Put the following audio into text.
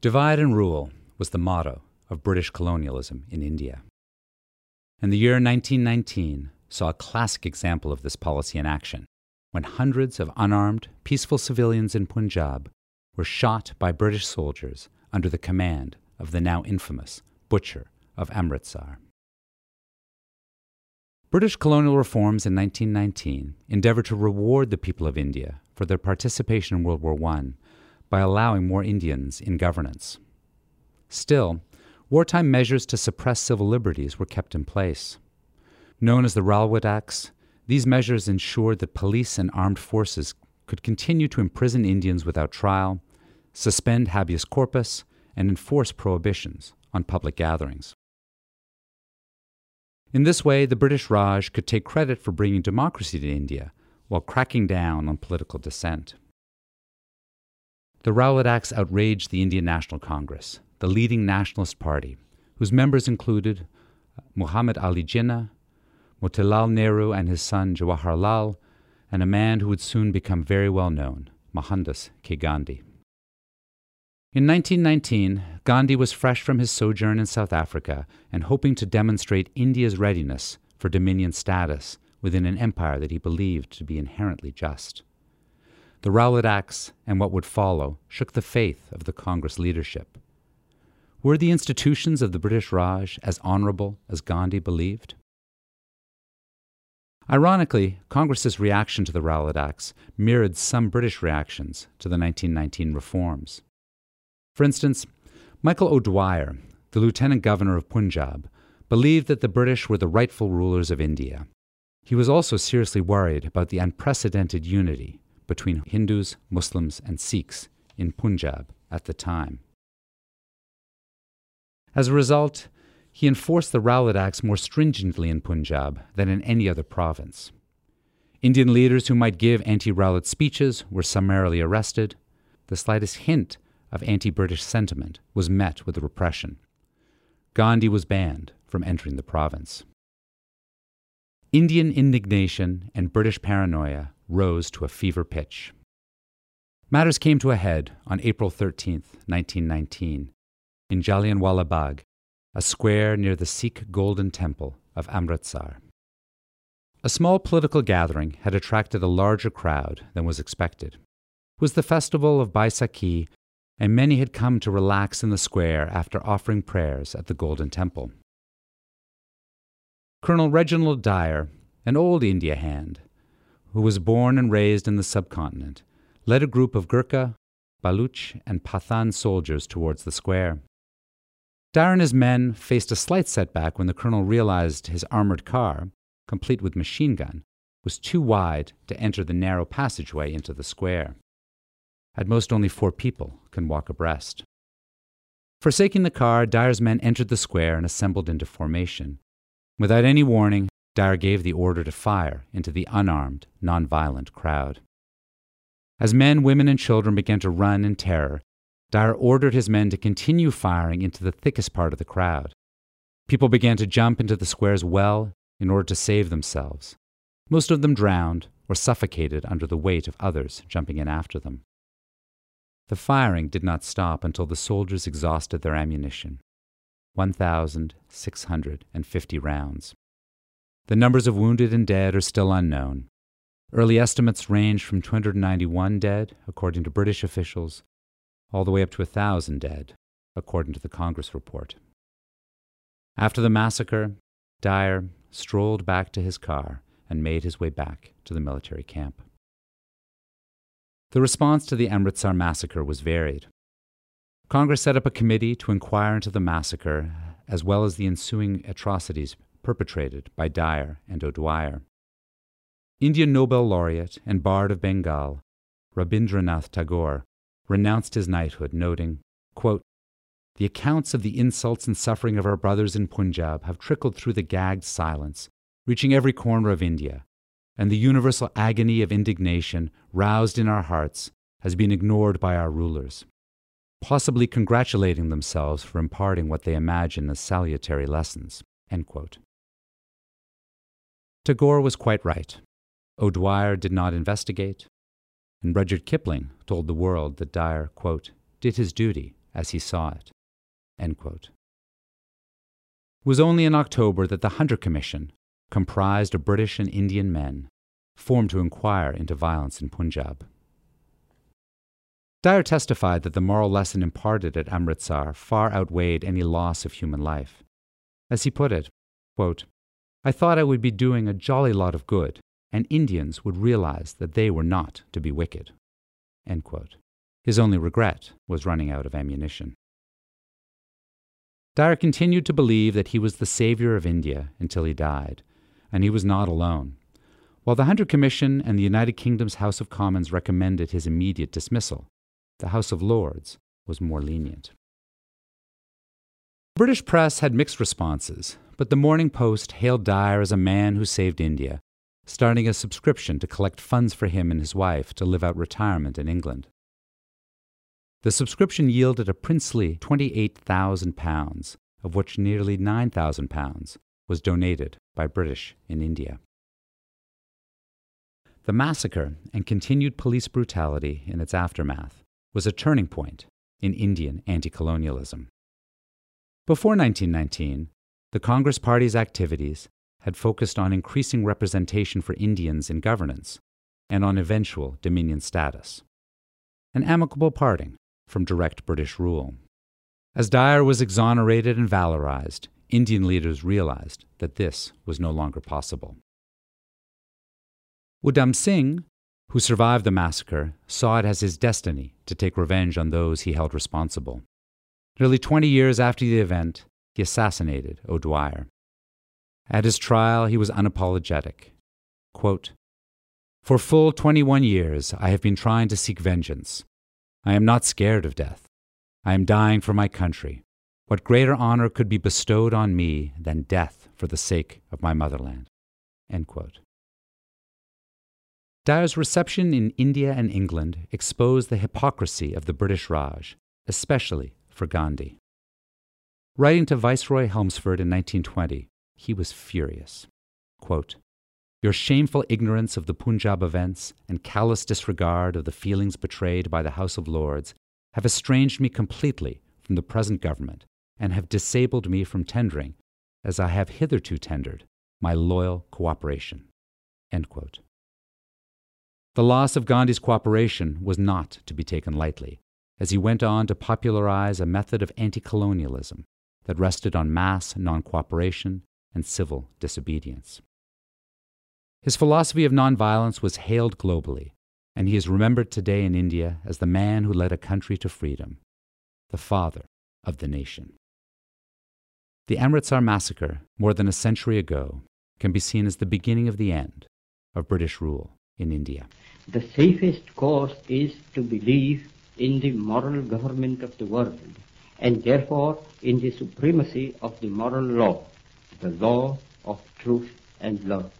Divide and rule was the motto of British colonialism in India. And the year 1919 saw a classic example of this policy in action when hundreds of unarmed, peaceful civilians in Punjab were shot by British soldiers under the command of the now infamous Butcher of Amritsar. British colonial reforms in 1919 endeavored to reward the people of India for their participation in World War I by allowing more Indians in governance. Still, wartime measures to suppress civil liberties were kept in place. Known as the Rowlatt Acts, these measures ensured that police and armed forces could continue to imprison Indians without trial, suspend habeas corpus, and enforce prohibitions on public gatherings. In this way, the British Raj could take credit for bringing democracy to India while cracking down on political dissent. The Rowlatt Acts outraged the Indian National Congress, the leading nationalist party, whose members included uh, Muhammad Ali Jinnah, Motilal Nehru and his son Jawaharlal, and a man who would soon become very well known, Mohandas K. Gandhi. In 1919, Gandhi was fresh from his sojourn in South Africa and hoping to demonstrate India's readiness for dominion status within an empire that he believed to be inherently just. The Rowlatt Acts and what would follow shook the faith of the Congress leadership. Were the institutions of the British Raj as honorable as Gandhi believed? Ironically, Congress's reaction to the Rowlatt Acts mirrored some British reactions to the 1919 reforms. For instance, Michael O'Dwyer, the Lieutenant Governor of Punjab, believed that the British were the rightful rulers of India. He was also seriously worried about the unprecedented unity between Hindus, Muslims, and Sikhs in Punjab at the time. As a result, he enforced the Rowlatt Acts more stringently in Punjab than in any other province. Indian leaders who might give anti Rowlatt speeches were summarily arrested. The slightest hint of anti British sentiment was met with repression. Gandhi was banned from entering the province. Indian indignation and British paranoia rose to a fever pitch. Matters came to a head on April 13, 1919, in Jallianwala Bagh, a square near the Sikh Golden Temple of Amritsar. A small political gathering had attracted a larger crowd than was expected. It was the festival of Baisakhi and many had come to relax in the square after offering prayers at the Golden Temple. Colonel Reginald Dyer, an old India hand, who was born and raised in the subcontinent, led a group of Gurkha, Baluch, and Pathan soldiers towards the square. Dyer and his men faced a slight setback when the colonel realized his armored car, complete with machine gun, was too wide to enter the narrow passageway into the square. At most, only four people can walk abreast. Forsaking the car, Dyer's men entered the square and assembled into formation. Without any warning, Dyer gave the order to fire into the unarmed, nonviolent crowd. As men, women, and children began to run in terror, Dyer ordered his men to continue firing into the thickest part of the crowd. People began to jump into the square's well in order to save themselves. Most of them drowned or suffocated under the weight of others jumping in after them. The firing did not stop until the soldiers exhausted their ammunition 1,650 rounds. The numbers of wounded and dead are still unknown. Early estimates range from 291 dead, according to British officials, all the way up to 1,000 dead, according to the Congress report. After the massacre, Dyer strolled back to his car and made his way back to the military camp. The response to the Amritsar massacre was varied. Congress set up a committee to inquire into the massacre as well as the ensuing atrocities perpetrated by Dyer and O'Dwyer. Indian Nobel laureate and bard of Bengal, Rabindranath Tagore, renounced his knighthood, noting, quote, The accounts of the insults and suffering of our brothers in Punjab have trickled through the gagged silence, reaching every corner of India, and the universal agony of indignation roused in our hearts has been ignored by our rulers, possibly congratulating themselves for imparting what they imagine as salutary lessons. Tagore was quite right. O'Dwyer did not investigate, and Rudyard Kipling told the world that Dyer, quote, did his duty as he saw it. It was only in October that the Hunter Commission, comprised of British and Indian men, formed to inquire into violence in Punjab. Dyer testified that the moral lesson imparted at Amritsar far outweighed any loss of human life. As he put it, quote, I thought I would be doing a jolly lot of good, and Indians would realize that they were not to be wicked. His only regret was running out of ammunition. Dyer continued to believe that he was the savior of India until he died, and he was not alone. While the Hunter Commission and the United Kingdom's House of Commons recommended his immediate dismissal, the House of Lords was more lenient. The British press had mixed responses, but the Morning Post hailed Dyer as a man who saved India, starting a subscription to collect funds for him and his wife to live out retirement in England. The subscription yielded a princely £28,000, of which nearly £9,000 was donated by British in India. The massacre and continued police brutality in its aftermath was a turning point in Indian anti colonialism. Before 1919, the Congress Party's activities had focused on increasing representation for Indians in governance and on eventual Dominion status. An amicable parting from direct British rule. As Dyer was exonerated and valorized, Indian leaders realized that this was no longer possible. Udham Singh, who survived the massacre, saw it as his destiny to take revenge on those he held responsible. Nearly 20 years after the event, he assassinated O'Dwyer. At his trial, he was unapologetic. Quote, For full 21 years, I have been trying to seek vengeance. I am not scared of death. I am dying for my country. What greater honor could be bestowed on me than death for the sake of my motherland? Dyer's reception in India and England exposed the hypocrisy of the British Raj, especially for Gandhi. Writing to Viceroy Chelmsford in 1920, he was furious. Quote, Your shameful ignorance of the Punjab events and callous disregard of the feelings betrayed by the House of Lords have estranged me completely from the present government and have disabled me from tendering, as I have hitherto tendered, my loyal cooperation. The loss of Gandhi's cooperation was not to be taken lightly, as he went on to popularize a method of anti colonialism that rested on mass non cooperation and civil disobedience. His philosophy of nonviolence was hailed globally, and he is remembered today in India as the man who led a country to freedom, the father of the nation. The Amritsar massacre, more than a century ago, can be seen as the beginning of the end of British rule in India. The safest course is to believe in the moral government of the world and therefore in the supremacy of the moral law, the law of truth and love.